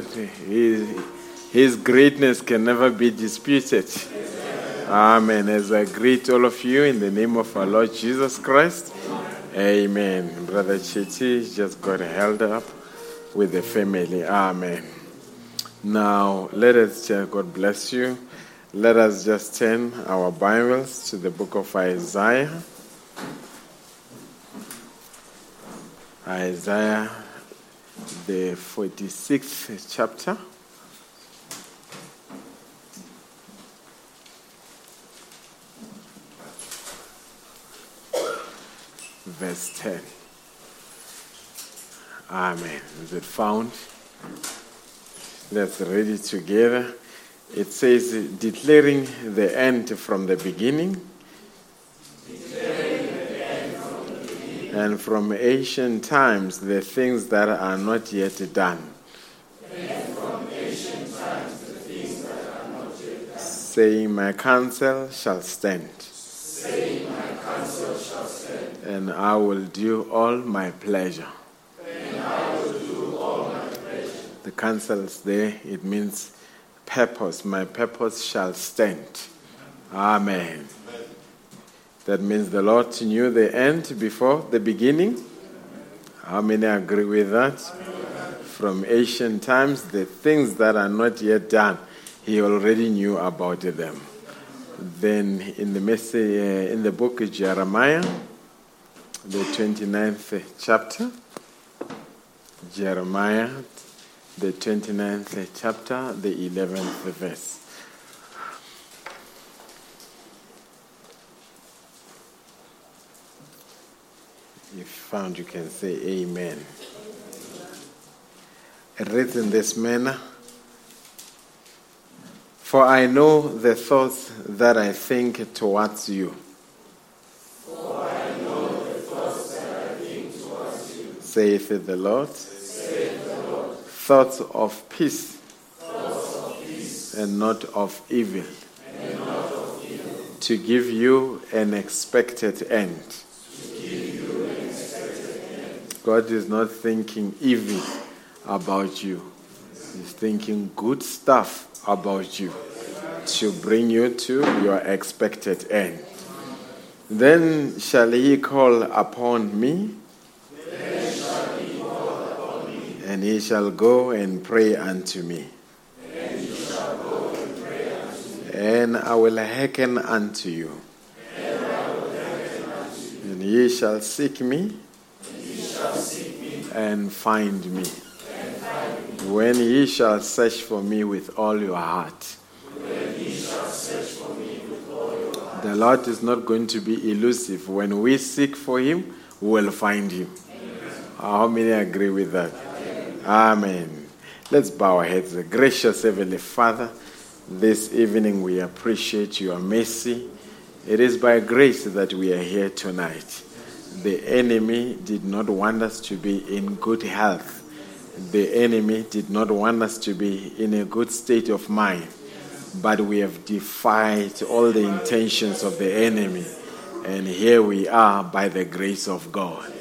that his, his greatness can never be disputed? Amen. As I greet all of you in the name of our Lord Jesus Christ. Amen. Brother Chiti just got held up with the family. Amen. Now, let us God bless you. Let us just turn our Bibles to the book of Isaiah. Isaiah, the 46th chapter. Verse 10. Amen. Is it found? Let's read it together. It says, declaring the end from the beginning and from ancient times the things that are not yet done. Saying, My counsel shall stand. And I will do all my pleasure. The counsels there, it means purpose. My purpose shall stand. Amen. That means the Lord knew the end before the beginning. How many agree with that? From ancient times, the things that are not yet done, He already knew about them. Then in the message, uh, in the book of Jeremiah, the 29th chapter, Jeremiah, the 29th chapter, the 11th verse. You found, you can say Amen. It reads in this manner For I know the thoughts that I think towards you. Saith the Lord. Thoughts of peace, and not of evil, to give you an expected end. God is not thinking evil about you. He's thinking good stuff about you to bring you to your expected end. Then shall he call upon me, and he shall go and pray unto me. And I will hearken unto you. And ye shall seek me and find me. When ye shall search for me with all your heart. The Lord is not going to be elusive. When we seek for him, we will find him. How many agree with that? Amen. Let's bow our heads. Gracious Heavenly Father, this evening we appreciate your mercy. It is by grace that we are here tonight. The enemy did not want us to be in good health. The enemy did not want us to be in a good state of mind. But we have defied all the intentions of the enemy. And here we are by the grace of God.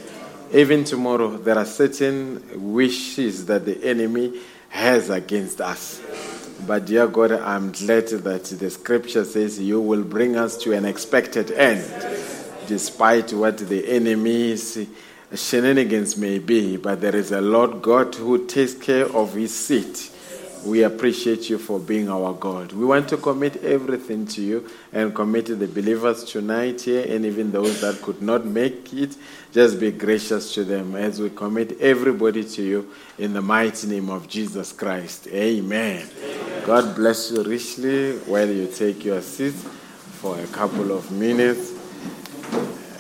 Even tomorrow, there are certain wishes that the enemy has against us. But, dear God, I'm glad that the scripture says you will bring us to an expected end, despite what the enemy's shenanigans may be. But there is a Lord God who takes care of his seat. We appreciate you for being our God. We want to commit everything to you and commit the believers tonight here and even those that could not make it. Just be gracious to them as we commit everybody to you in the mighty name of Jesus Christ. Amen. God bless you richly while you take your seat for a couple of minutes.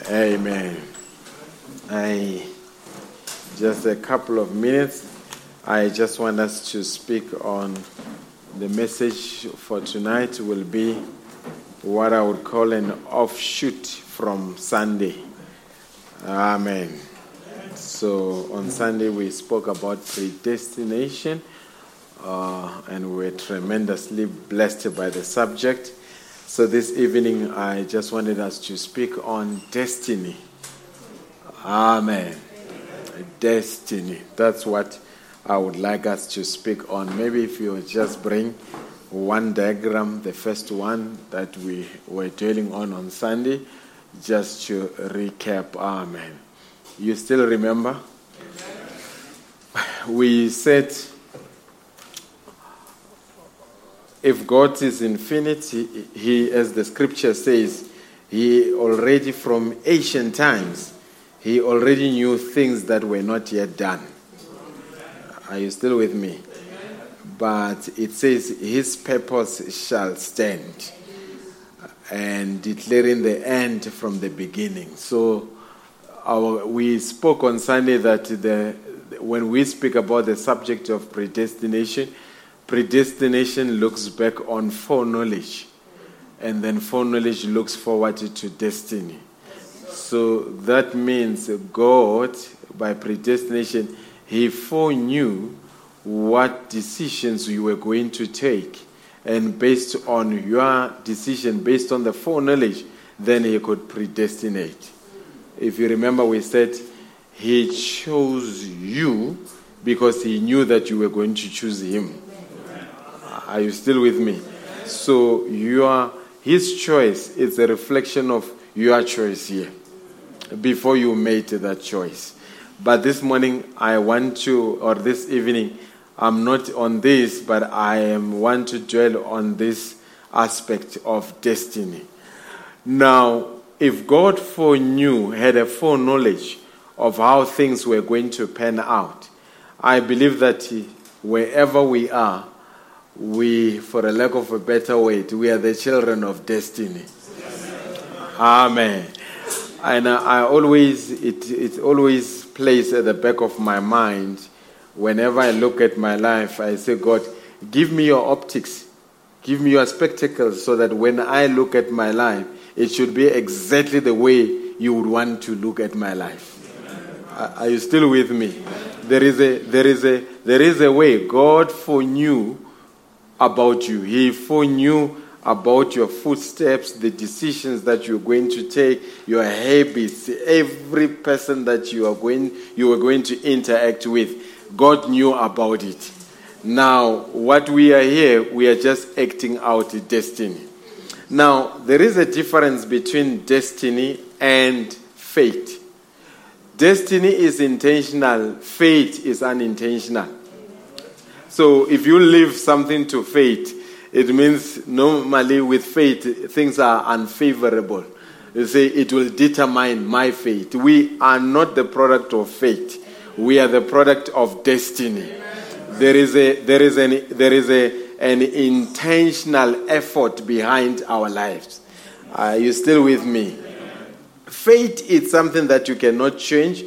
Amen. I just a couple of minutes. I just want us to speak on the message for tonight will be what I would call an offshoot from Sunday. Amen. So on Sunday we spoke about predestination, uh, and we were tremendously blessed by the subject. So this evening I just wanted us to speak on destiny. Amen. Destiny. That's what I would like us to speak on. Maybe if you just bring one diagram, the first one that we were dwelling on on Sunday, just to recap. Amen. You still remember? We said if God is infinity, He, as the scripture says, He already from ancient times, He already knew things that were not yet done. Are you still with me? But it says, His purpose shall stand, and declaring the end from the beginning. So, our, we spoke on Sunday that the, when we speak about the subject of predestination, predestination looks back on foreknowledge, and then foreknowledge looks forward to destiny. So that means God, by predestination, He foreknew what decisions you were going to take. And based on your decision, based on the foreknowledge, then He could predestinate. If you remember, we said He chose you because He knew that you were going to choose Him. Are you still with me? So your his choice is a reflection of your choice here before you made that choice. But this morning I want to or this evening I'm not on this but I am want to dwell on this aspect of destiny. Now, if God foreknew had a foreknowledge of how things were going to pan out, I believe that wherever we are we, for a lack of a better word, we are the children of destiny. Amen. And I always, it, it always plays at the back of my mind. Whenever I look at my life, I say, God, give me your optics, give me your spectacles, so that when I look at my life, it should be exactly the way you would want to look at my life. Are you still with me? There is a, there is a, there is a way God foreknew about you. He foreknew about your footsteps, the decisions that you're going to take, your habits, every person that you are going you are going to interact with. God knew about it. Now, what we are here, we are just acting out destiny. Now, there is a difference between destiny and fate. Destiny is intentional, fate is unintentional. So if you leave something to fate, it means normally with fate things are unfavorable. You say it will determine my fate. We are not the product of fate. We are the product of destiny. There is a there is an there is a an intentional effort behind our lives. Are you still with me? Fate is something that you cannot change.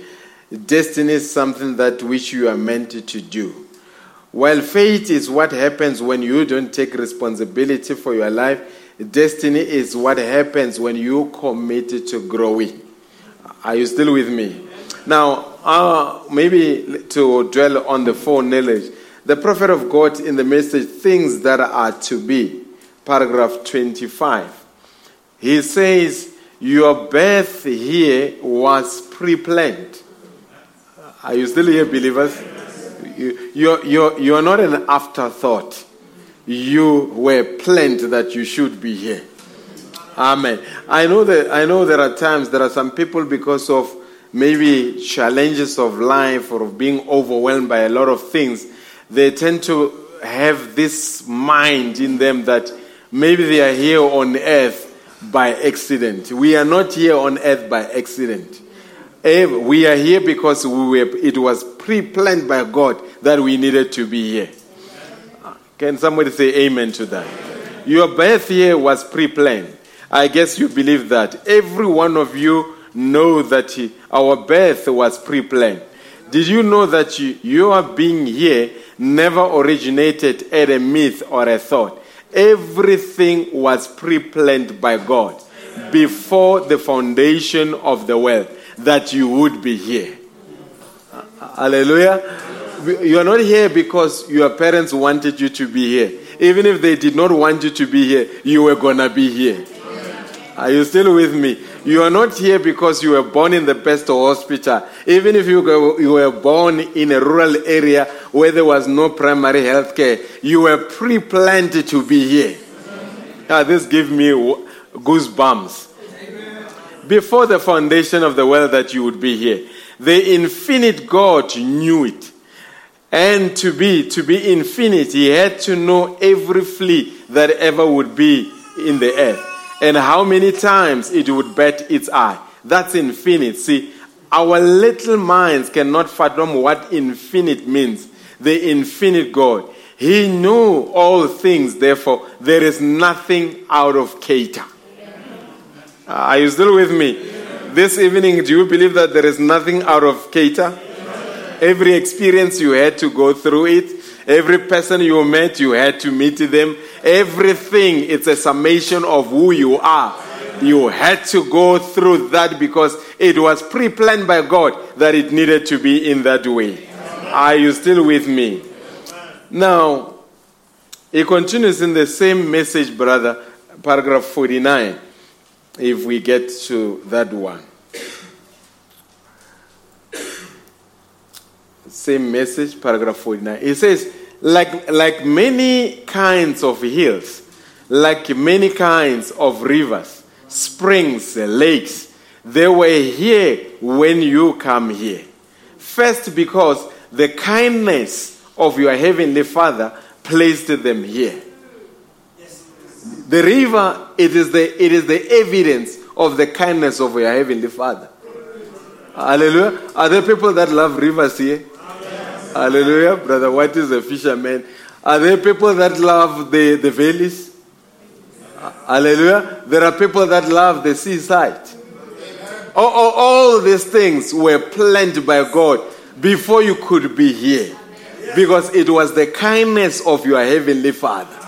Destiny is something that which you are meant to do. While fate is what happens when you don't take responsibility for your life, destiny is what happens when you commit to growing. Are you still with me? Now, uh, maybe to dwell on the foreknowledge, the prophet of God in the message, things that are to be, paragraph 25, he says, Your birth here was pre planned. Are you still here, believers? You, you're, you're, you're not an afterthought. You were planned that you should be here. Amen. I know that I know there are times there are some people because of maybe challenges of life or of being overwhelmed by a lot of things, they tend to have this mind in them that maybe they are here on earth by accident. We are not here on earth by accident. We are here because we were, it was pre planned by God that we needed to be here. Can somebody say amen to that? Your birth here was pre planned. I guess you believe that. Every one of you know that our birth was pre planned. Did you know that you, your being here never originated at a myth or a thought? Everything was pre planned by God before the foundation of the world that you would be here. Hallelujah. You are not here because your parents wanted you to be here. Even if they did not want you to be here, you were going to be here. Are you still with me? You are not here because you were born in the best hospital. Even if you were, born in a rural area where there was no primary health care, you were pre planned to be here. Ah, this gives me goosebumps. Before the foundation of the world, that you would be here. The infinite God knew it. And to be to be infinite, he had to know every flea that ever would be in the earth, and how many times it would bat its eye. That's infinite. See, our little minds cannot fathom what infinite means. The infinite God. He knew all things, therefore, there is nothing out of Cater. Are you still with me? This evening, do you believe that there is nothing out of Cater? Every experience you had to go through it. Every person you met, you had to meet them. Everything, it's a summation of who you are. You had to go through that because it was pre planned by God that it needed to be in that way. Are you still with me? Now, he continues in the same message, brother, paragraph 49, if we get to that one. Same message, paragraph 49. It says, like, like many kinds of hills, like many kinds of rivers, springs, lakes, they were here when you come here. First, because the kindness of your heavenly Father placed them here. The river, it is the, it is the evidence of the kindness of your heavenly Father. Hallelujah. Are there people that love rivers here? Hallelujah. Brother White is a fisherman. Are there people that love the, the valleys? Hallelujah. There are people that love the seaside. All, all, all these things were planned by God before you could be here. Because it was the kindness of your heavenly Father.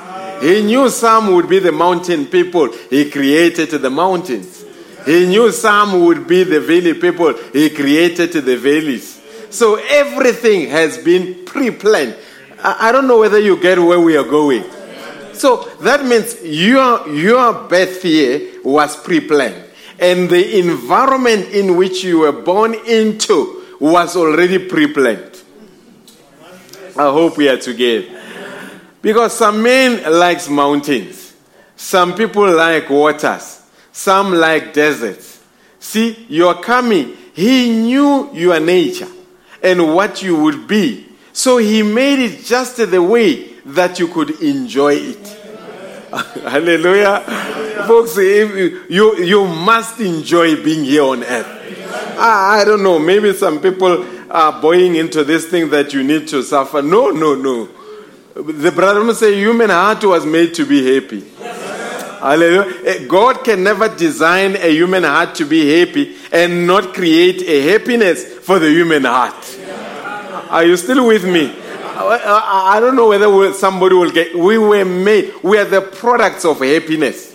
He knew some would be the mountain people. He created the mountains. He knew some would be the valley people. He created the valleys. So everything has been pre planned. I, I don't know whether you get where we are going. So that means your, your birth here was pre planned. And the environment in which you were born into was already pre planned. I hope we are together. Because some men likes mountains. Some people like waters. Some like deserts. See, you're coming. He knew your nature and what you would be. So he made it just the way that you could enjoy it. Hallelujah. Folks, if you, you, you must enjoy being here on earth. I, I don't know, maybe some people are buying into this thing that you need to suffer. No, no, no. The brother must say human heart was made to be happy. Hallelujah. Eh, God can never design a human heart to be happy and not create a happiness for the human heart. Are you still with me? I don't know whether somebody will get. We were made. We are the products of happiness.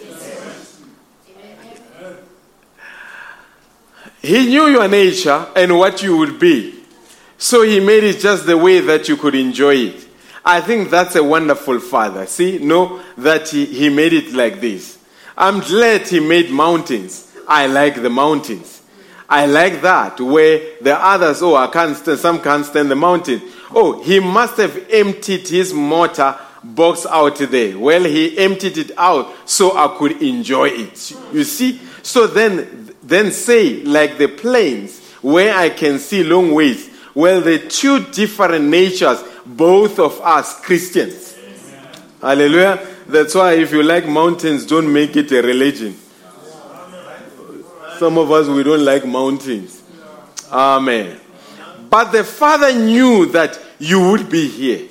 He knew your nature and what you would be. So he made it just the way that you could enjoy it. I think that's a wonderful father. See, know that he, he made it like this. I'm glad he made mountains. I like the mountains. I like that where the others, oh, I can't stand, some can't stand the mountain. Oh, he must have emptied his mortar box out there. Well, he emptied it out so I could enjoy it. You see? So then, then say, like the plains where I can see long ways. Well, the two different natures, both of us Christians. Hallelujah. That's why if you like mountains, don't make it a religion. Some of us, we don't like mountains. Amen. But the Father knew that you would be here.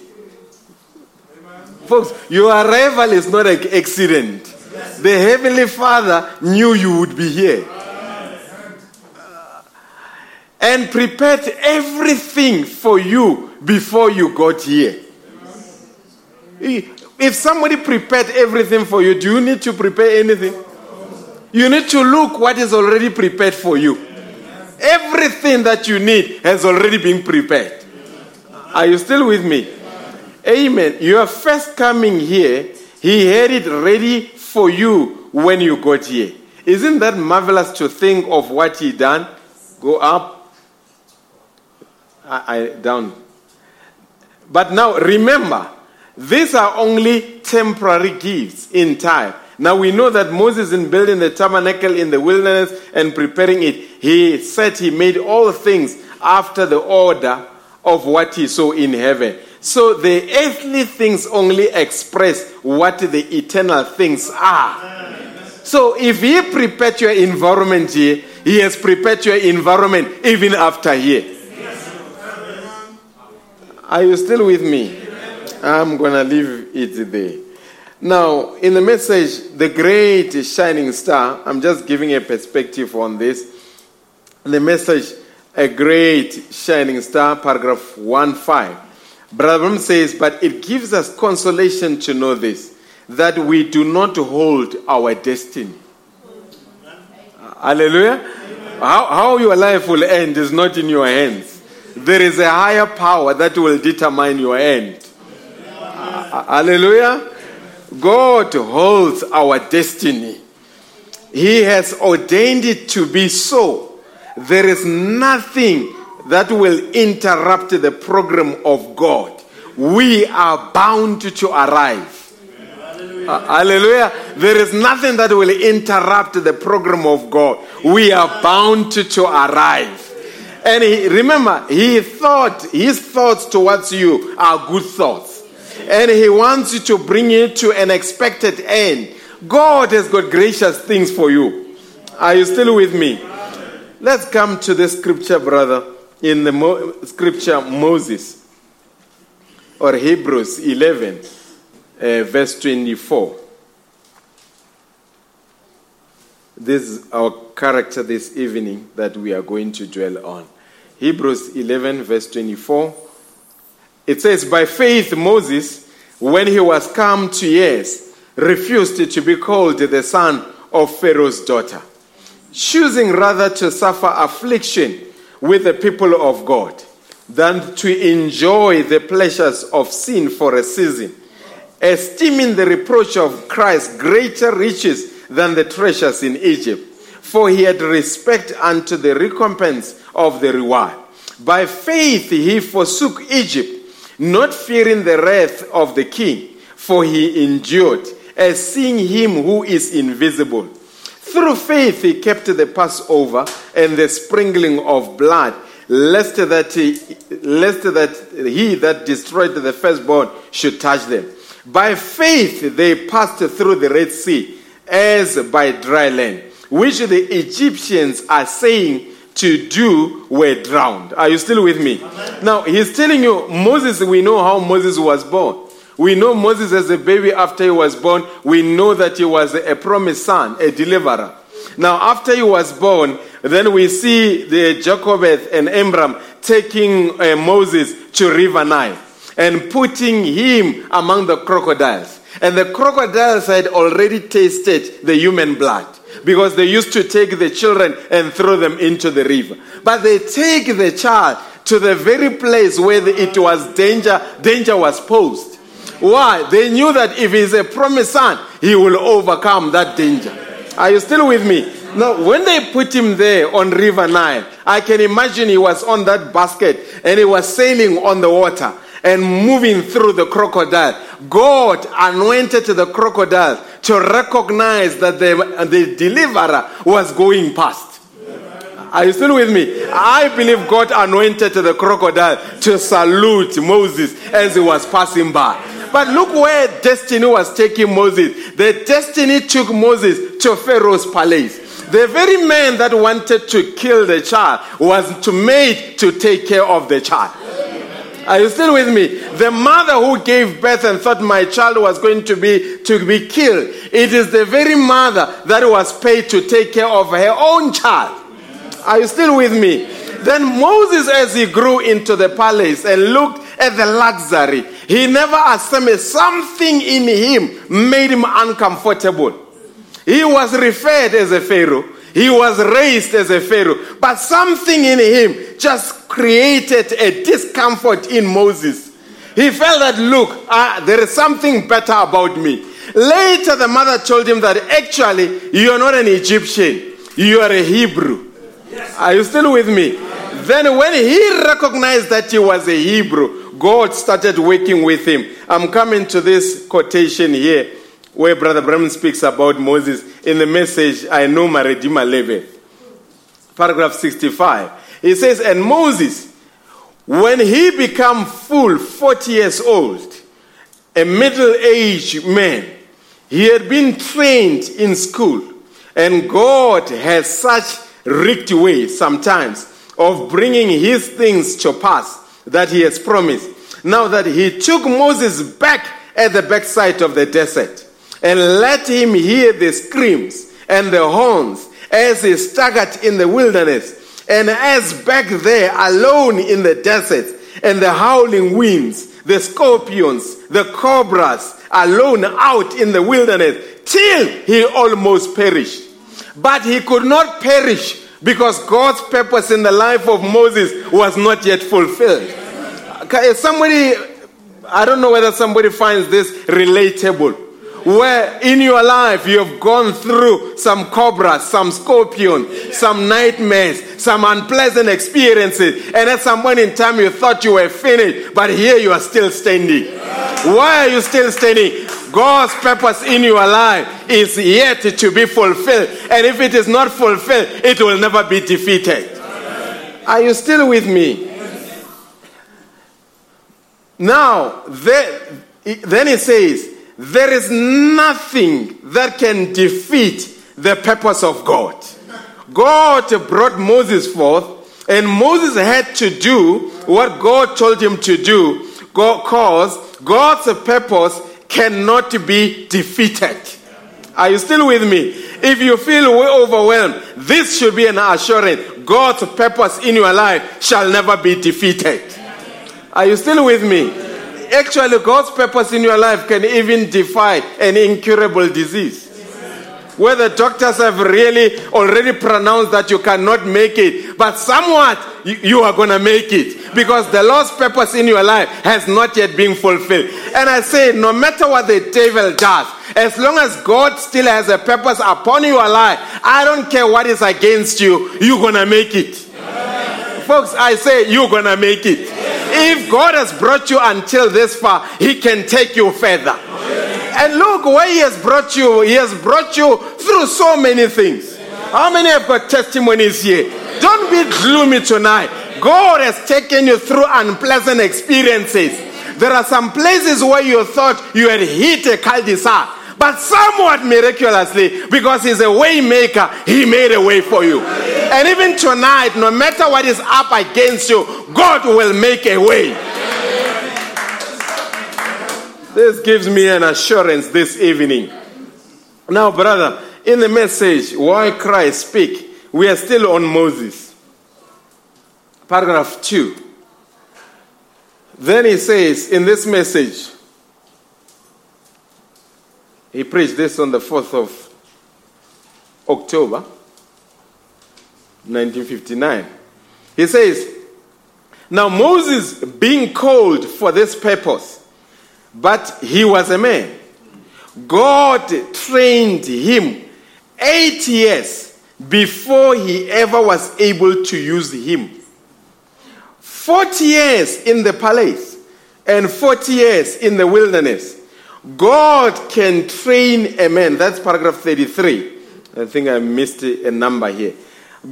Folks, your arrival is not an accident. The Heavenly Father knew you would be here and prepared everything for you before you got here. If somebody prepared everything for you, do you need to prepare anything? You need to look what is already prepared for you. Everything that you need has already been prepared. Are you still with me? Amen. Your first coming here, he had it ready for you when you got here. Isn't that marvelous to think of what he done? Go up, I, I down. But now remember, these are only temporary gifts in time. Now we know that Moses, in building the tabernacle in the wilderness and preparing it, he said he made all things after the order of what he saw in heaven. So the earthly things only express what the eternal things are. So if he prepared your environment here, he has prepared your environment even after here. Are you still with me? I'm going to leave it there. Now, in the message, the great shining star, I'm just giving a perspective on this. The message, a great shining star, paragraph 1 5. Brother says, But it gives us consolation to know this, that we do not hold our destiny. Hallelujah. How, how your life will end is not in your hands. There is a higher power that will determine your end. Hallelujah. God holds our destiny. He has ordained it to be so. There is nothing that will interrupt the program of God. We are bound to arrive. Hallelujah. There is nothing that will interrupt the program of God. We are bound to arrive. And he, remember, he thought, his thoughts towards you are good thoughts. And he wants you to bring it to an expected end. God has got gracious things for you. Are you still with me? Let's come to the scripture, brother, in the Mo- scripture Moses or Hebrews 11, uh, verse 24. This is our character this evening that we are going to dwell on. Hebrews 11, verse 24. It says, By faith, Moses, when he was come to years, refused to be called the son of Pharaoh's daughter, choosing rather to suffer affliction with the people of God than to enjoy the pleasures of sin for a season, esteeming the reproach of Christ greater riches than the treasures in Egypt. For he had respect unto the recompense of the reward. By faith he forsook Egypt, not fearing the wrath of the king, for he endured, as seeing him who is invisible. Through faith he kept the Passover and the sprinkling of blood, lest that he, lest that he that destroyed the firstborn should touch them. By faith they passed through the Red Sea as by dry land, which the Egyptians are saying to do were drowned. Are you still with me? Amen. Now, he's telling you, Moses, we know how Moses was born. We know Moses as a baby after he was born. We know that he was a promised son, a deliverer. Now, after he was born, then we see the Jochebed and Amram taking uh, Moses to River Nile and putting him among the crocodiles. And the crocodiles had already tasted the human blood because they used to take the children and throw them into the river. But they take the child to the very place where it was danger, danger was posed. Why? They knew that if he's a promised son, he will overcome that danger. Are you still with me? Now, when they put him there on River Nile, I can imagine he was on that basket and he was sailing on the water and moving through the crocodile. God anointed the crocodile to recognize that the, the deliverer was going past. Are you still with me? I believe God anointed the crocodile to salute Moses as he was passing by. But look where destiny was taking Moses. The destiny took Moses to Pharaoh's palace. The very man that wanted to kill the child was to made to take care of the child. Are you still with me? The mother who gave birth and thought my child was going to be to be killed. It is the very mother that was paid to take care of her own child. Are you still with me? Then Moses, as he grew into the palace and looked at the luxury, he never assumed something in him made him uncomfortable. He was referred as a Pharaoh. He was raised as a Pharaoh. But something in him just created a discomfort in Moses. He felt that, look, uh, there is something better about me. Later, the mother told him that actually, you are not an Egyptian, you are a Hebrew. Yes. Are you still with me? Then, when he recognized that he was a Hebrew, God started working with him. I'm coming to this quotation here where Brother Branham speaks about Moses in the message, I know my Redeemer liveth. Paragraph 65. He says, And Moses, when he became full 40 years old, a middle aged man, he had been trained in school, and God has such rigged way sometimes of bringing his things to pass that he has promised. Now that he took Moses back at the backside of the desert and let him hear the screams and the horns as he staggered in the wilderness, and as back there alone in the desert, and the howling winds, the scorpions, the cobras, alone out in the wilderness, till he almost perished. But he could not perish because God's purpose in the life of Moses was not yet fulfilled. Somebody, I don't know whether somebody finds this relatable where in your life you have gone through some cobras, some scorpion, some nightmares, some unpleasant experiences, and at some point in time you thought you were finished, but here you are still standing. Why are you still standing? God's purpose in your life is yet to be fulfilled, and if it is not fulfilled, it will never be defeated. Are you still with me? Now, then, then it says, there is nothing that can defeat the purpose of God. God brought Moses forth, and Moses had to do what God told him to do because God's purpose cannot be defeated. Are you still with me? If you feel overwhelmed, this should be an assurance God's purpose in your life shall never be defeated. Are you still with me? Actually, God's purpose in your life can even defy an incurable disease. Where the doctors have really already pronounced that you cannot make it, but somewhat you are going to make it because the Lord's purpose in your life has not yet been fulfilled. And I say, no matter what the devil does, as long as God still has a purpose upon your life, I don't care what is against you, you're going to make it. Folks, I say, you're going to make it. If God has brought you until this far, He can take you further. And look where He has brought you. He has brought you through so many things. How many have got testimonies here? Don't be gloomy tonight. God has taken you through unpleasant experiences. There are some places where you thought you had hit a cul-de-sac. But somewhat miraculously, because he's a way maker, he made a way for you. And even tonight, no matter what is up against you, God will make a way. This gives me an assurance this evening. Now, brother, in the message, Why Cry? Speak, we are still on Moses. Paragraph 2. Then he says in this message, he preached this on the 4th of October 1959. He says, Now Moses being called for this purpose, but he was a man. God trained him eight years before he ever was able to use him. 40 years in the palace and 40 years in the wilderness. God can train a man. That's paragraph 33. I think I missed a number here.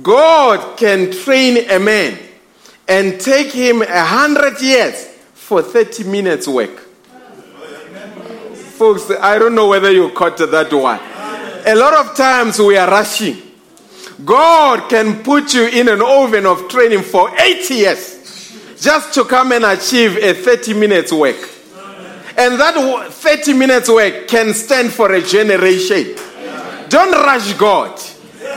God can train a man and take him a hundred years for 30 minutes work. Folks, I don't know whether you caught that one. A lot of times we are rushing. God can put you in an oven of training for 80 years just to come and achieve a 30 minutes work. And that 30 minutes work can stand for a generation. Don't rush God.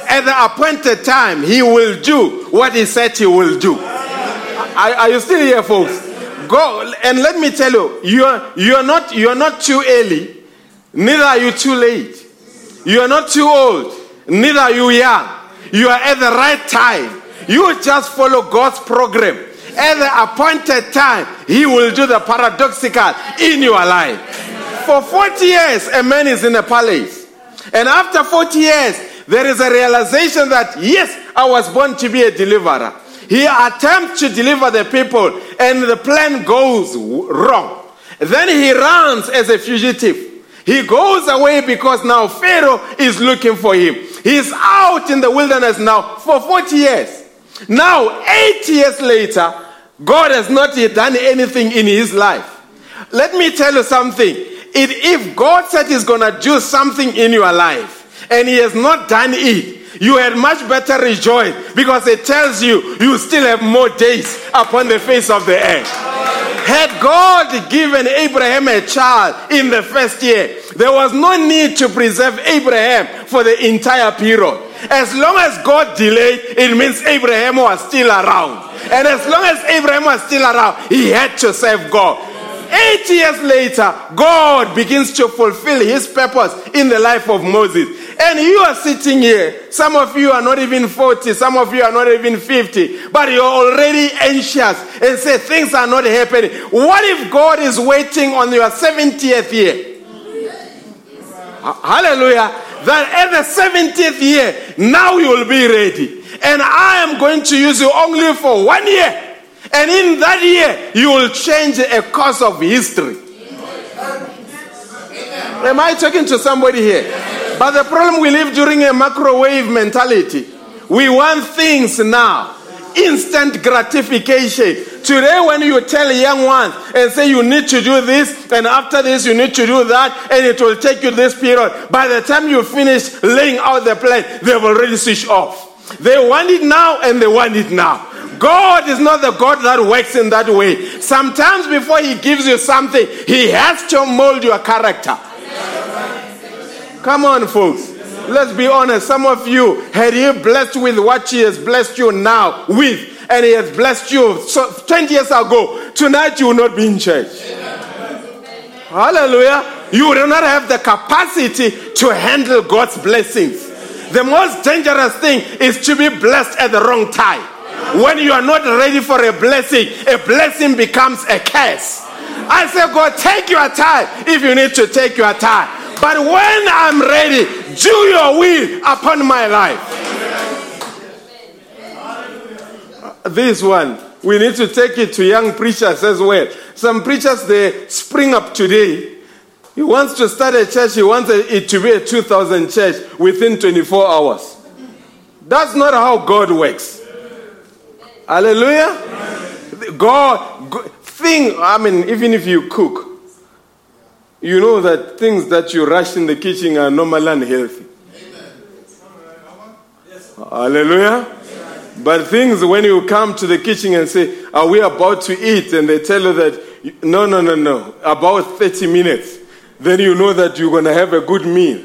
At the appointed time, He will do what He said He will do. Are, are you still here, folks? Go and let me tell you, you are you are not you are not too early, neither are you too late. You are not too old, neither are you young. You are at the right time. You just follow God's program. At the appointed time, He will do the paradoxical in your life. For 40 years, a man is in a palace. And after 40 years, there is a realization that, yes, I was born to be a deliverer. He attempts to deliver the people, and the plan goes wrong. Then he runs as a fugitive. He goes away because now Pharaoh is looking for him. He's out in the wilderness now for 40 years. Now, eight years later, God has not yet done anything in his life. Let me tell you something. If God said He's going to do something in your life and He has not done it, you had much better rejoice because it tells you you still have more days upon the face of the earth. Had God given Abraham a child in the first year, there was no need to preserve Abraham for the entire period. As long as God delayed, it means Abraham was still around. And as long as Abraham was still around, he had to serve God. Eight years later, God begins to fulfill his purpose in the life of Moses. And you are sitting here. Some of you are not even 40, some of you are not even 50, but you're already anxious and say things are not happening. What if God is waiting on your 70th year? Hallelujah. That at the 70th year, now you will be ready. And I am going to use you only for one year. And in that year, you will change a course of history. Am I talking to somebody here? But the problem we live during a microwave mentality. We want things now. Instant gratification. Today, when you tell young ones and say you need to do this, and after this you need to do that, and it will take you this period, by the time you finish laying out the plan, they've already switched off. They want it now and they want it now. God is not the God that works in that way. Sometimes before He gives you something, He has to mold your character. Come on, folks. Let's be honest. Some of you, had He blessed with what He has blessed you now with, and He has blessed you so 20 years ago, tonight you will not be in church. Hallelujah. You will not have the capacity to handle God's blessings. The most dangerous thing is to be blessed at the wrong time. When you are not ready for a blessing, a blessing becomes a curse. I say, God, take your time if you need to take your time. But when I'm ready, do your will upon my life. Uh, this one, we need to take it to young preachers as well. Some preachers, they spring up today. He wants to start a church, he wants it to be a 2,000 church within 24 hours. That's not how God works. Hallelujah. God, thing, I mean, even if you cook, you know that things that you rush in the kitchen are normal and healthy. Hallelujah. But things when you come to the kitchen and say, Are we about to eat? And they tell you that, No, no, no, no, about 30 minutes. Then you know that you're going to have a good meal.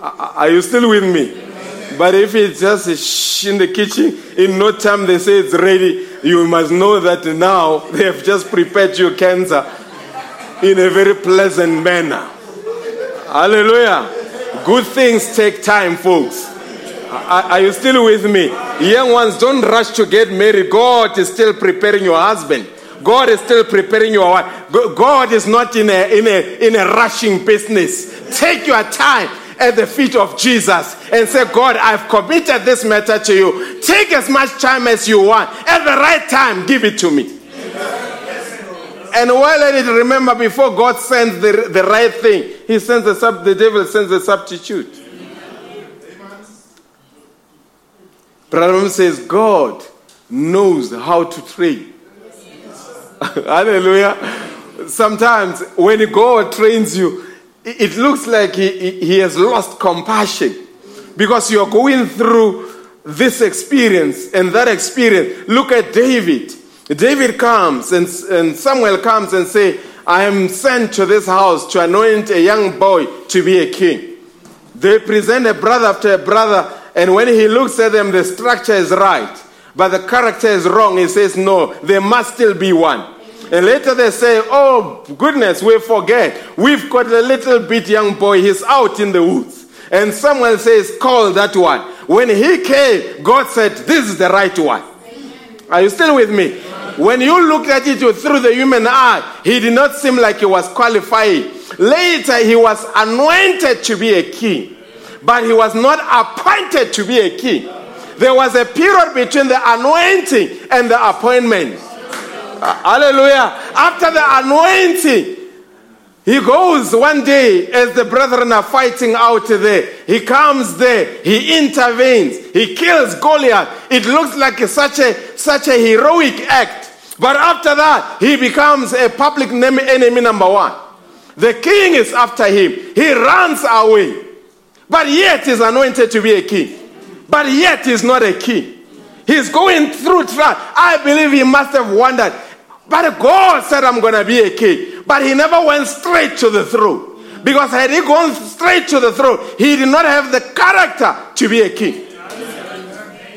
Are you still with me? But if it's just shh in the kitchen, in no time they say it's ready, you must know that now they have just prepared your cancer in a very pleasant manner. Hallelujah. Good things take time, folks. Are you still with me? Young ones, don't rush to get married. God is still preparing your husband. God is still preparing your wife. God is not in a, in a, in a rushing business. Take your time at the feet of Jesus and say, God, I've committed this matter to you. Take as much time as you want. At the right time, give it to me. And while let it remember before God sends the, the right thing, He sends the sub, the devil sends a substitute. Problem says God knows how to train. Hallelujah. Sometimes when God trains you, it looks like he, he- he has lost compassion because you're going through this experience and that experience. Look at David. David comes and, and Samuel comes and say, I am sent to this house to anoint a young boy to be a king. They present a brother after a brother, and when he looks at them, the structure is right, but the character is wrong. He says, No, there must still be one. And later they say, Oh, goodness, we forget. We've got a little bit young boy, he's out in the woods. And someone says, Call that one. When he came, God said, This is the right one. Are you still with me? When you looked at it through the human eye, he did not seem like he was qualified. Later, he was anointed to be a king, but he was not appointed to be a king. There was a period between the anointing and the appointment. Uh, hallelujah. After the anointing, he goes one day as the brethren are fighting out there. He comes there. He intervenes. He kills Goliath. It looks like such a, such a heroic act. But after that, he becomes a public enemy number one. The king is after him. He runs away. But yet is anointed to be a king. But yet he's not a king. He's going through trial. I believe he must have wondered. But God said, I'm going to be a king. But he never went straight to the throne. Because had he gone straight to the throne, he did not have the character to be a king.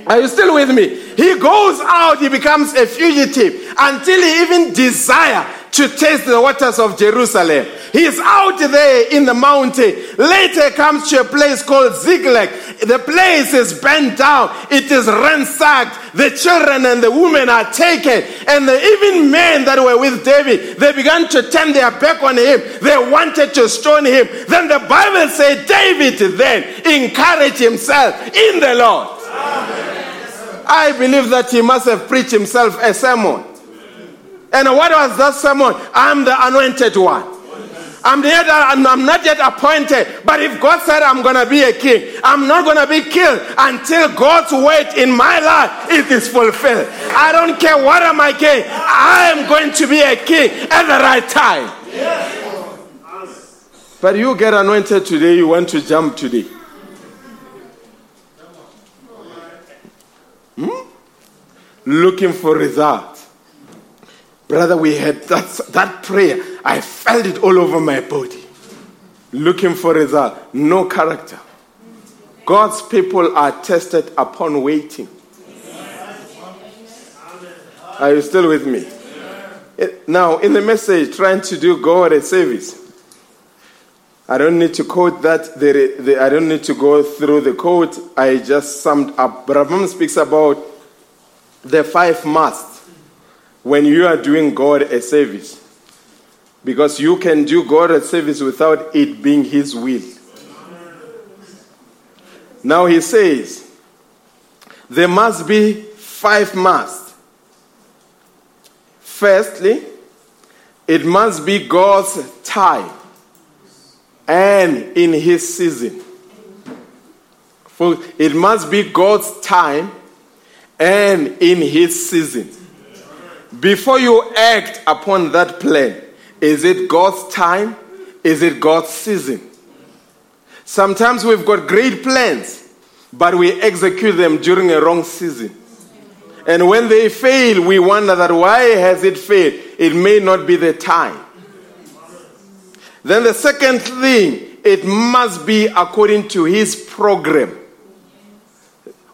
Are you still with me? He goes out, he becomes a fugitive until he even desire to taste the waters of Jerusalem. He's out there in the mountain. Later comes to a place called Ziklag. The place is bent down. It is ransacked. The children and the women are taken. And the, even men that were with David, they began to turn their back on him. They wanted to stone him. Then the Bible said David then encouraged himself in the Lord. I believe that he must have preached himself a sermon. And what was that sermon? I'm the anointed one. I'm, yet, I'm, not yet appointed, but if God said I'm going to be a king, I'm not going to be killed until God's word in my life it is fulfilled. I don't care what am I king. I am going to be a king at the right time. But you get anointed today, you want to jump today. Hmm? Looking for results. Brother, we had that, that prayer. I felt it all over my body. Looking for result. No character. God's people are tested upon waiting. Are you still with me? Now, in the message, trying to do God a service. I don't need to quote that. I don't need to go through the quote. I just summed up. Branham speaks about the five musts when you are doing God a service. Because you can do God a service without it being His will. Now he says, there must be five musts. Firstly, it must be God's time and in His season. For it must be God's time and in His season. Before you act upon that plan, is it God's time? Is it God's season? Sometimes we've got great plans, but we execute them during a wrong season. And when they fail, we wonder that why has it failed? It may not be the time. Then the second thing, it must be according to his program.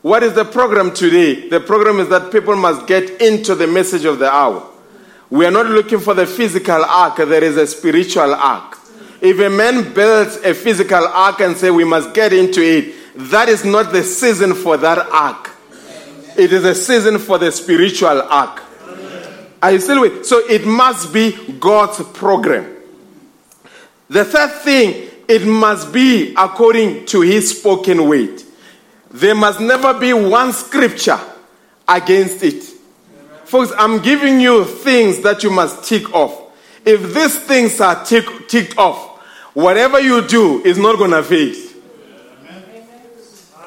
What is the program today? The program is that people must get into the message of the hour. We are not looking for the physical ark, there is a spiritual ark. If a man builds a physical ark and say we must get into it, that is not the season for that ark. It is a season for the spiritual ark. Are you still with? So it must be God's program. The third thing, it must be according to his spoken word. There must never be one scripture against it. Folks, I'm giving you things that you must tick off. If these things are tick, ticked off, whatever you do is not going to fail.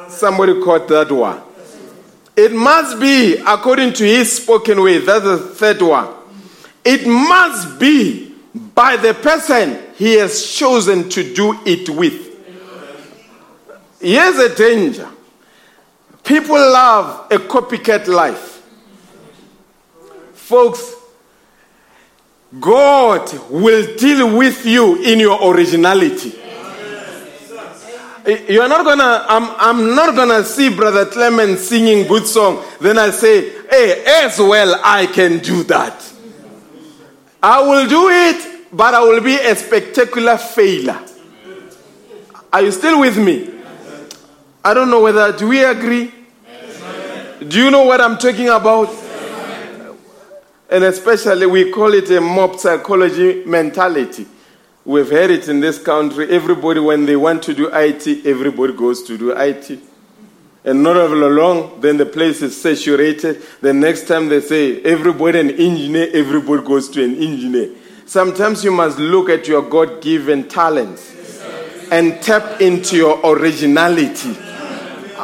Somebody caught that one. It must be according to his spoken way. That's the third one. It must be by the person he has chosen to do it with. Here's a danger. People love a copycat life. Folks, God will deal with you in your originality. You're not gonna, I'm, I'm not gonna see Brother Clement singing good song. Then I say, hey, as well, I can do that. I will do it, but I will be a spectacular failure. Are you still with me? I don't know whether, do we agree? Do you know what I'm talking about? And especially, we call it a mob psychology mentality. We've heard it in this country. Everybody, when they want to do IT, everybody goes to do IT. And not over long, then the place is saturated. The next time they say, everybody an engineer, everybody goes to an engineer. Sometimes you must look at your God given talents and tap into your originality.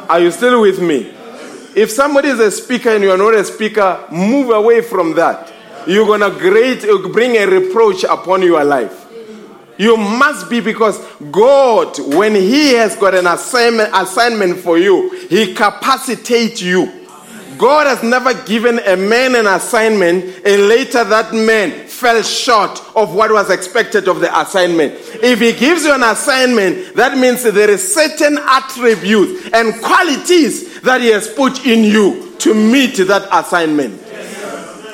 Are you still with me? If somebody is a speaker and you are not a speaker, move away from that. You're going to great, uh, bring a reproach upon your life. You must be because God, when He has got an assignment, assignment for you, He capacitates you. God has never given a man an assignment and later that man fell short of what was expected of the assignment. If he gives you an assignment, that means there is certain attributes and qualities that he has put in you to meet that assignment.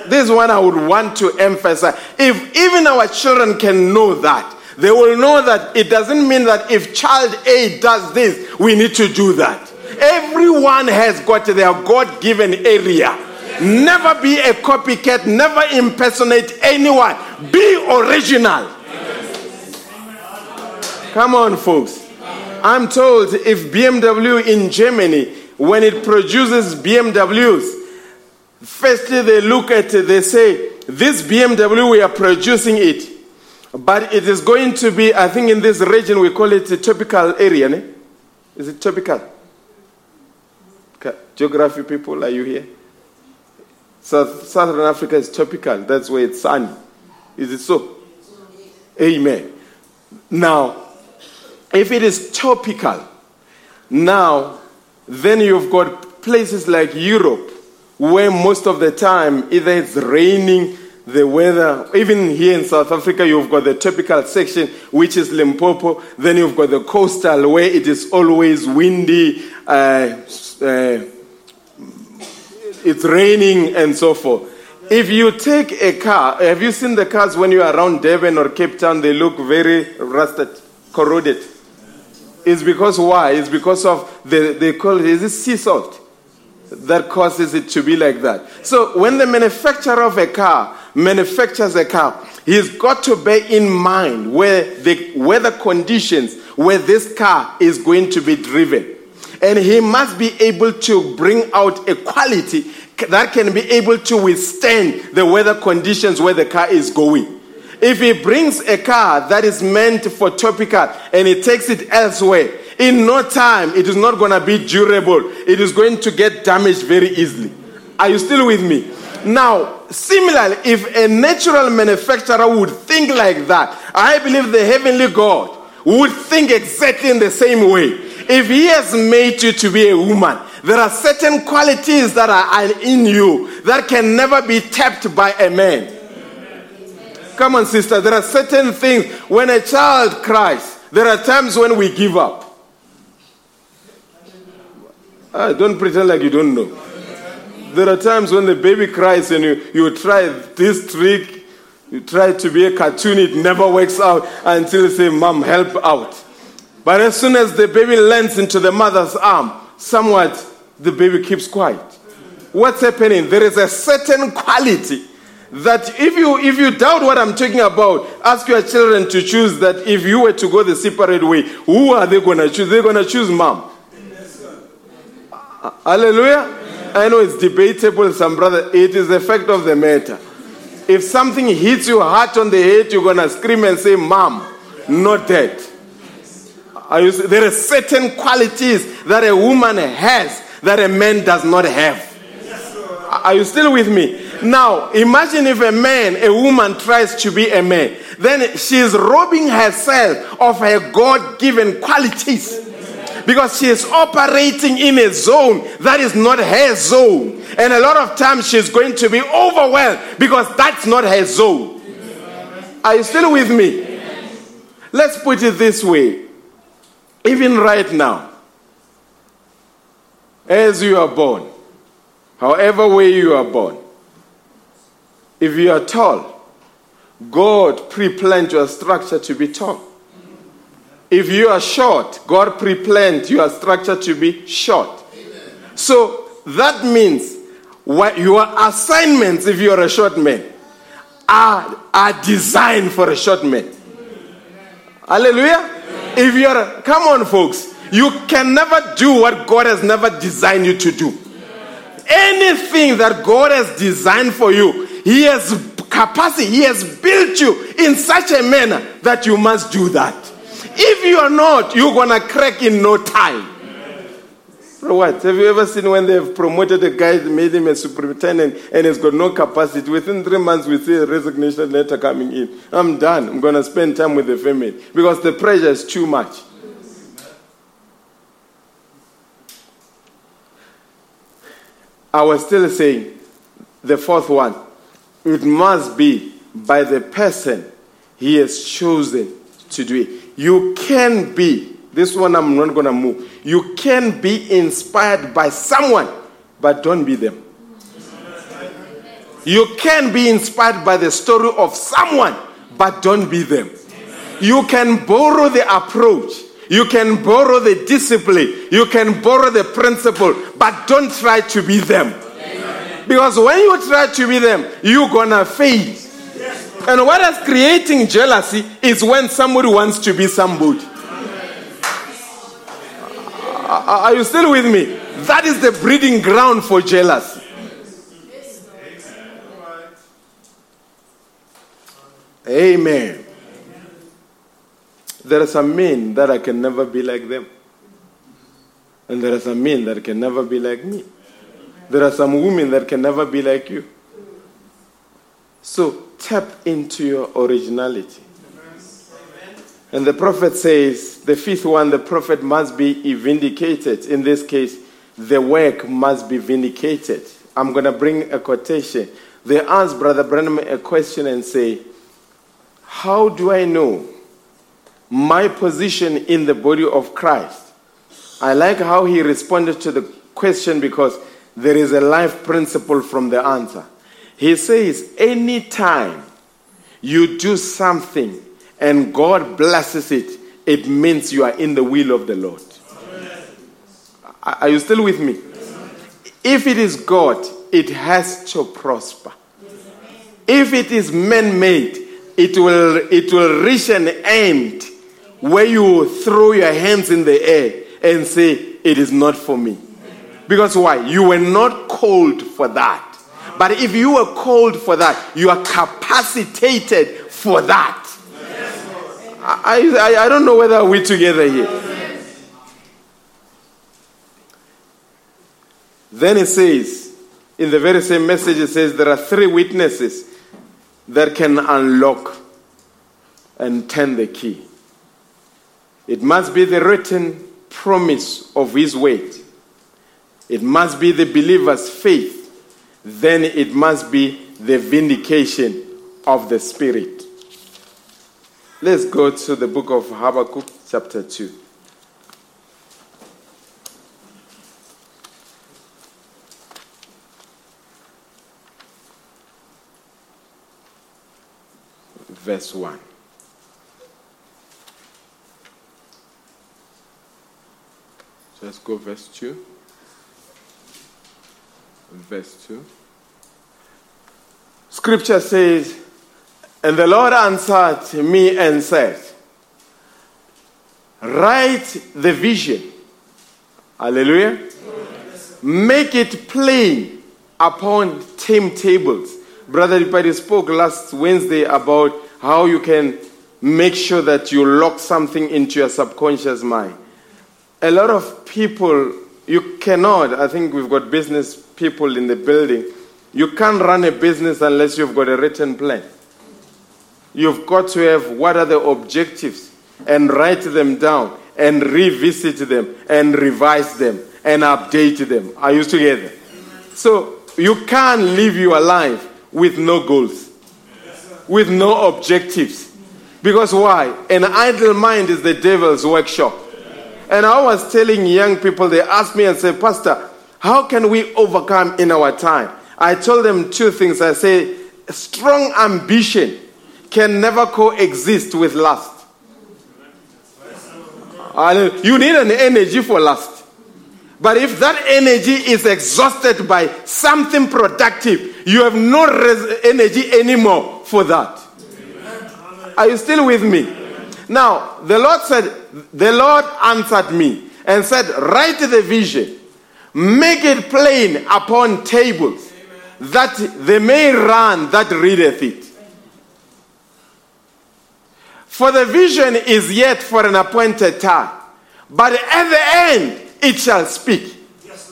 This is what I would want to emphasize. If even our children can know that, they will know that it doesn't mean that if child A does this, we need to do that. Everyone has got their God given area. Never be a copycat, never impersonate anyone. Be original. Come on, folks. I'm told if BMW in Germany, when it produces BMWs, firstly they look at it, they say, This BMW, we are producing it. But it is going to be, I think in this region we call it a tropical area. Ne? Is it tropical? Geography people, are you here? South, Southern Africa is tropical. That's where it's sunny. Is it so? Amen. Now, if it is tropical, now, then you've got places like Europe where most of the time either it's raining, the weather, even here in South Africa, you've got the tropical section, which is Limpopo. Then you've got the coastal, where it is always windy, uh, uh, it's raining, and so forth. If you take a car, have you seen the cars when you are around Durban or Cape Town? They look very rusted, corroded. It's because why? It's because of the they call it is it sea salt that causes it to be like that. So when the manufacturer of a car manufactures a car, he's got to bear in mind where the weather conditions where this car is going to be driven. And he must be able to bring out a quality that can be able to withstand the weather conditions where the car is going. If he brings a car that is meant for tropical and he takes it elsewhere, in no time it is not going to be durable. It is going to get damaged very easily. Are you still with me? Now, similarly, if a natural manufacturer would think like that, I believe the heavenly God would think exactly in the same way. If he has made you to be a woman, there are certain qualities that are in you that can never be tapped by a man. Come on, sister. There are certain things when a child cries, there are times when we give up. Ah, don't pretend like you don't know. There are times when the baby cries and you, you try this trick, you try to be a cartoon, it never works out until you say, Mom, help out. But as soon as the baby lands into the mother's arm, somewhat the baby keeps quiet. What's happening? There is a certain quality that if you if you doubt what I'm talking about, ask your children to choose that if you were to go the separate way, who are they gonna choose? They're gonna choose mom. Hallelujah. I know it's debatable, some brother. It is the fact of the matter. If something hits you hard on the head, you're gonna scream and say, Mom, not that. You, there are certain qualities that a woman has that a man does not have. Are you still with me? Now, imagine if a man, a woman tries to be a man, then she is robbing herself of her God given qualities. Because she is operating in a zone that is not her zone. And a lot of times she's going to be overwhelmed because that's not her zone. Are you still with me? Let's put it this way. Even right now, as you are born, however way you are born, if you are tall, God pre-planned your structure to be tall. If you are short, God pre-planned your structure to be short. So that means what your assignments, if you are a short man, are, are designed for a short man. Hallelujah. If you're, come on, folks, you can never do what God has never designed you to do. Anything that God has designed for you, He has capacity, He has built you in such a manner that you must do that. If you are not, you're gonna crack in no time. So what? Have you ever seen when they've promoted a guy, made him a superintendent, and he's got no capacity? Within three months, we see a resignation letter coming in. I'm done. I'm going to spend time with the family because the pressure is too much. I was still saying the fourth one. It must be by the person he has chosen to do it. You can be, this one I'm not going to move. You can be inspired by someone, but don't be them. You can be inspired by the story of someone, but don't be them. You can borrow the approach. You can borrow the discipline. You can borrow the principle, but don't try to be them. Because when you try to be them, you're gonna fail. And what is creating jealousy is when somebody wants to be somebody. Are you still with me? That is the breeding ground for jealousy. Amen. There are some men that I can never be like them. And there are some men that can never be like me. There are some women that can never be like you. So tap into your originality. And the prophet says, the fifth one, the prophet must be vindicated. In this case, the work must be vindicated. I'm going to bring a quotation. They ask Brother Branham a question and say, How do I know my position in the body of Christ? I like how he responded to the question because there is a life principle from the answer. He says, Anytime you do something and God blesses it, it means you are in the will of the Lord. Are you still with me? If it is God, it has to prosper. If it is man made, it will, it will reach an end where you throw your hands in the air and say, It is not for me. Because why? You were not called for that. But if you were called for that, you are capacitated for that. I, I, I don't know whether we're together here. Then it says, in the very same message, it says there are three witnesses that can unlock and turn the key. It must be the written promise of His word, it must be the believer's faith, then it must be the vindication of the Spirit. Let's go to the book of Habakkuk, chapter 2. Verse 1. Let's go verse 2. Verse 2. Scripture says, And the Lord answered me and said, Write the vision. Hallelujah. Make it plain upon timetables. Brother Ripari spoke last Wednesday about how you can make sure that you lock something into your subconscious mind. A lot of people, you cannot, I think we've got business people in the building, you can't run a business unless you've got a written plan. You've got to have what are the objectives and write them down and revisit them and revise them and update them. Are you together? So you can't live your life with no goals, with no objectives. Because why? An idle mind is the devil's workshop. And I was telling young people, they asked me and said, Pastor, how can we overcome in our time? I told them two things. I say, strong ambition can never coexist with lust. You need an energy for lust. But if that energy is exhausted by something productive, you have no res- energy anymore for that. Are you still with me? Now, the Lord said, the Lord answered me and said, Write the vision, make it plain upon tables, that they may run that readeth it. For the vision is yet for an appointed time, but at the end it shall speak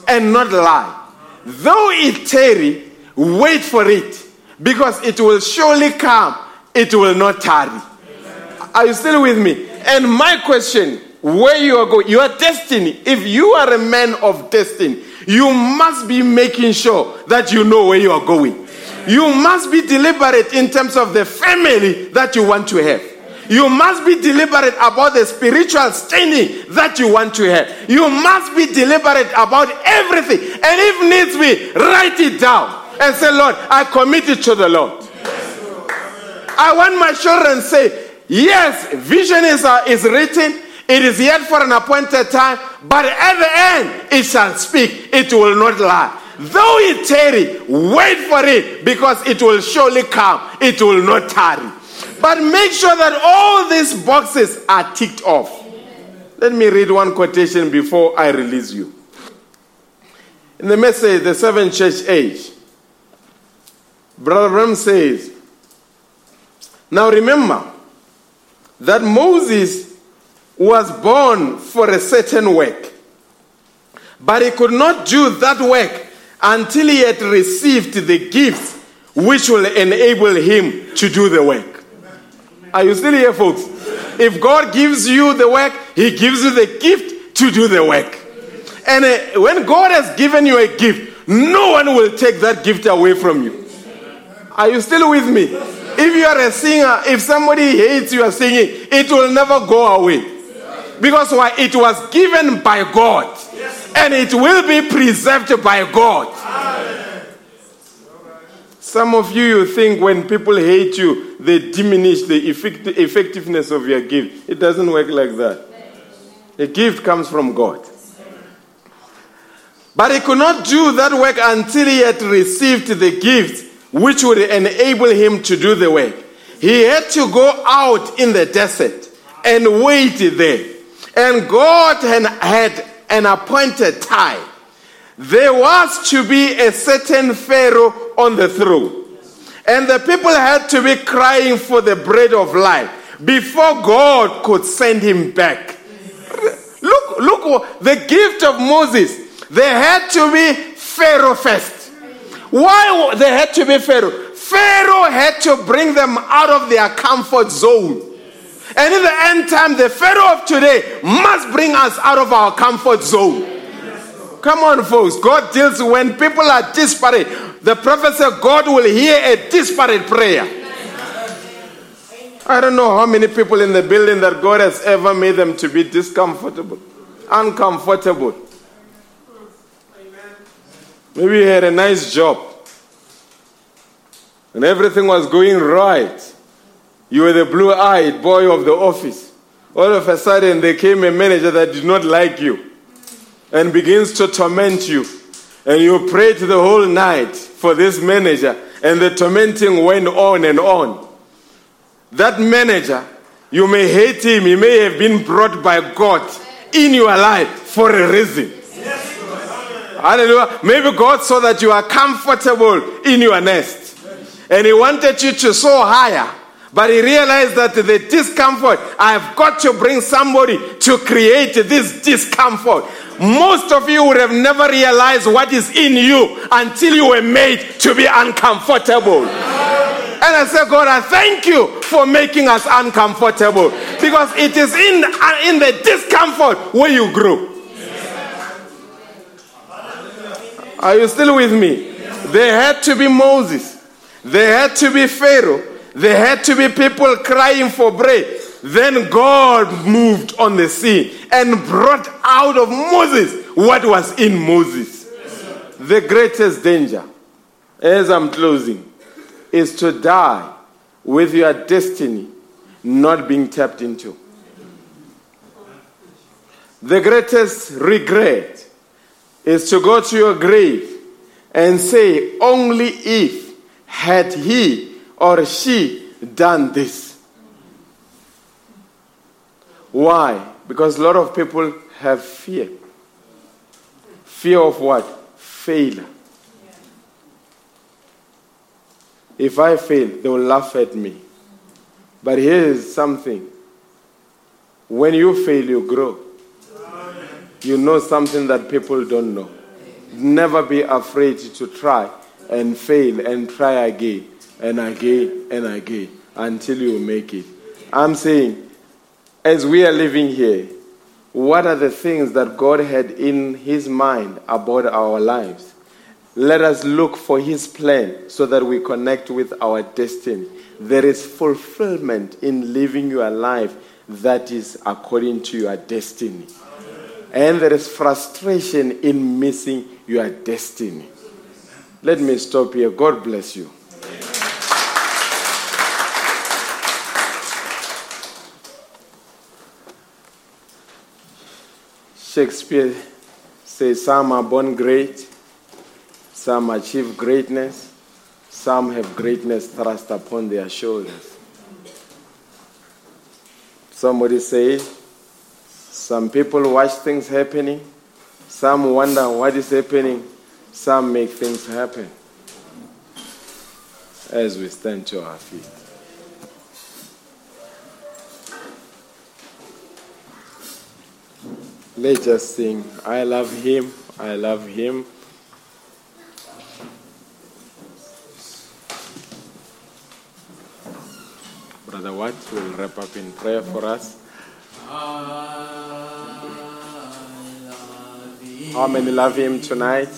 and not lie. Though it tarry, wait for it, because it will surely come, it will not tarry. Are you still with me? And my question, where you are going, your destiny, if you are a man of destiny, you must be making sure that you know where you are going. You must be deliberate in terms of the family that you want to have. You must be deliberate about the spiritual standing that you want to have. You must be deliberate about everything. And if needs be, write it down and say, Lord, I commit it to the Lord. I want my children to say, Yes, vision is, uh, is written. It is yet for an appointed time, but at the end it shall speak. It will not lie. Though it tarry, wait for it because it will surely come. It will not tarry. But make sure that all these boxes are ticked off. Let me read one quotation before I release you. In the message, The Seven Church Age, Brother Branham says, Now remember, that Moses was born for a certain work, but he could not do that work until he had received the gifts which will enable him to do the work. Are you still here, folks? If God gives you the work, he gives you the gift to do the work. And uh, when God has given you a gift, no one will take that gift away from you. Are you still with me? If you are a singer, if somebody hates your singing, it will never go away. Because why? It was given by God. And it will be preserved by God. Some of you, you think when people hate you, they diminish the effect- effectiveness of your gift. It doesn't work like that. A gift comes from God. But he could not do that work until he had received the gift which would enable him to do the work. He had to go out in the desert and wait there. And God had an appointed time. There was to be a certain Pharaoh on the throne. And the people had to be crying for the bread of life before God could send him back. Look, look, the gift of Moses. There had to be Pharaoh first. Why they had to be Pharaoh? Pharaoh had to bring them out of their comfort zone. And in the end time, the Pharaoh of today must bring us out of our comfort zone. Come on, folks. God deals when people are disparate. The prophet said God will hear a disparate prayer. I don't know how many people in the building that God has ever made them to be discomfortable, uncomfortable. Maybe you had a nice job and everything was going right. You were the blue eyed boy of the office. All of a sudden, there came a manager that did not like you and begins to torment you. And you prayed the whole night for this manager, and the tormenting went on and on. That manager, you may hate him, he may have been brought by God in your life for a reason. Hallelujah. Maybe God saw that you are comfortable in your nest and He wanted you to soar higher. But he realized that the discomfort, I've got to bring somebody to create this discomfort. Most of you would have never realized what is in you until you were made to be uncomfortable. And I say, God, I thank you for making us uncomfortable. Because it is in, uh, in the discomfort where you grow. Are you still with me? There had to be Moses. There had to be Pharaoh. There had to be people crying for bread. Then God moved on the sea and brought out of Moses what was in Moses. The greatest danger, as I'm closing, is to die with your destiny not being tapped into. The greatest regret is to go to your grave and say, only if had he or she done this. Why? Because a lot of people have fear. Fear of what? Failure. If I fail, they will laugh at me. But here is something. When you fail, you grow. You know something that people don't know. Never be afraid to try and fail and try again and again and again until you make it. I'm saying, as we are living here, what are the things that God had in His mind about our lives? Let us look for His plan so that we connect with our destiny. There is fulfillment in living your life that is according to your destiny. And there is frustration in missing your destiny. Let me stop here. God bless you. Shakespeare says some are born great, some achieve greatness, some have greatness thrust upon their shoulders. Somebody says some people watch things happening, some wonder what is happening, some make things happen. As we stand to our feet. Let's just sing, I love him, I love him. Brother Watt will wrap up in prayer for us. How many love him tonight?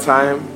Time.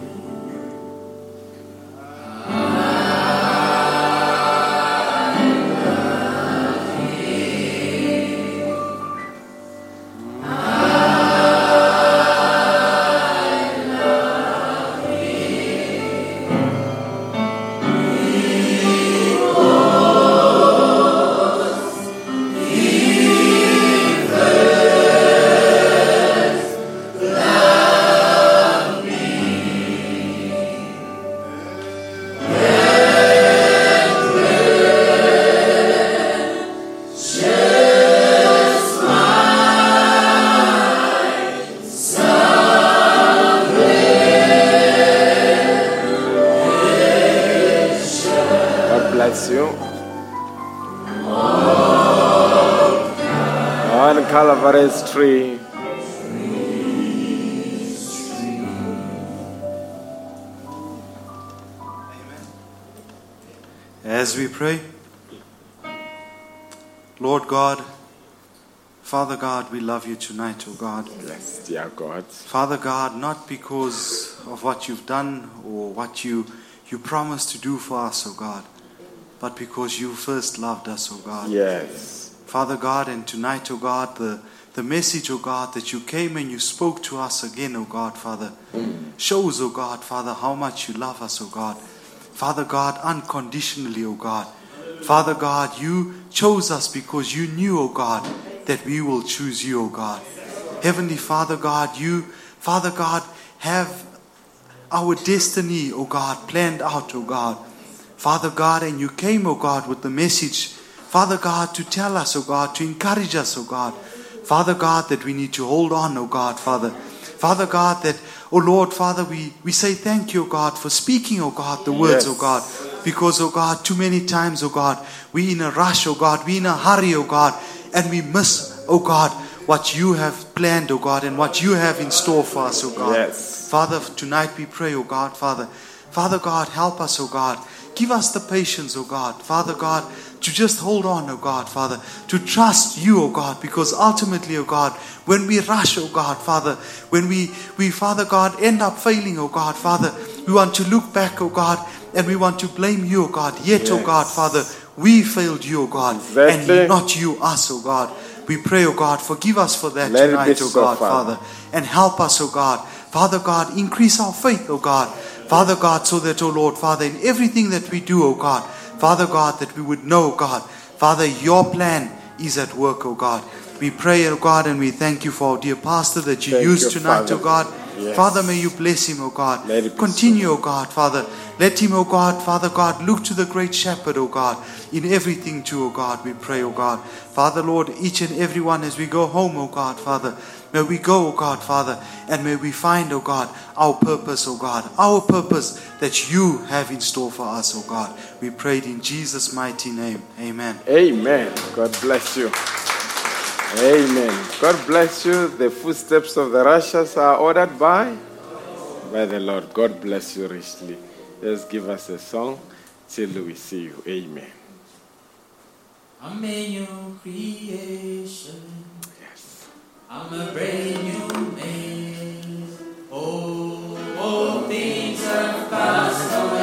Love you tonight, O God. Bless dear God. Father God, not because of what you've done or what you, you promised to do for us, O God, but because you first loved us, O God. Yes. Father God, and tonight, O God, the, the message, O God, that you came and you spoke to us again, O God, Father, shows, O God, Father, how much you love us, O God. Father God, unconditionally, O God. Father God, you chose us because you knew, O God, that we will choose you, O God. Heavenly Father God, you, Father God, have our destiny, O God, planned out, O God. Father God, and you came, O God, with the message, Father God, to tell us, O God, to encourage us, O God. Father God, that we need to hold on, O God, Father. Father God, that, O Lord, Father, we, we say thank you, O God, for speaking, O God, the words, Yes. O God. Because, O God, too many times, O God, we in a rush, O God, we in a hurry, O God, and we miss, O God, what you have planned, O God, and what you have in store for us, O God. Yes. Father, tonight we pray, O God, Father. Father God, help us, O God. Give us the patience, O God. Father God, to just hold on, O God, Father. To trust you, O God, because ultimately, O God, when we rush, O God, Father, when we, we, Father God, end up failing, O God, Father, we want to look back, O God, and we want to blame you, O God. Yet, O Yes. God, Father, we failed you, O God, Exactly. and not you, us, O God. We pray, O God, forgive us for that Let tonight, O God, Father. And help us, O God. Father God, increase our faith, O God. Father God, so that, O Lord, Father, in everything that we do, O God, Father God, that we would know, God, Father, your plan is at work, O God. We pray, O God, and we thank you for our dear pastor that you Thank used you, tonight, O Father. God. Yes. Father, may you bless him, O God. Let it be Continue, O God, Father. Let him, O God, Father God, look to the great shepherd, O God, in everything too, O God, we pray, O God. Father, Lord, each and every one as we go home, O God, Father, may we go, O God, Father, and may we find, O God, our purpose, O God, our purpose that you have in store for us, O God. We prayed in Jesus' mighty name. Amen. Amen. God bless you. Amen. God bless you. The footsteps of the righteous are ordered by by the Lord. God bless you richly. Just give us a song till we see you. Amen. I'm a new creation. Yes. I'm a brand new man. Oh, all things have passed away.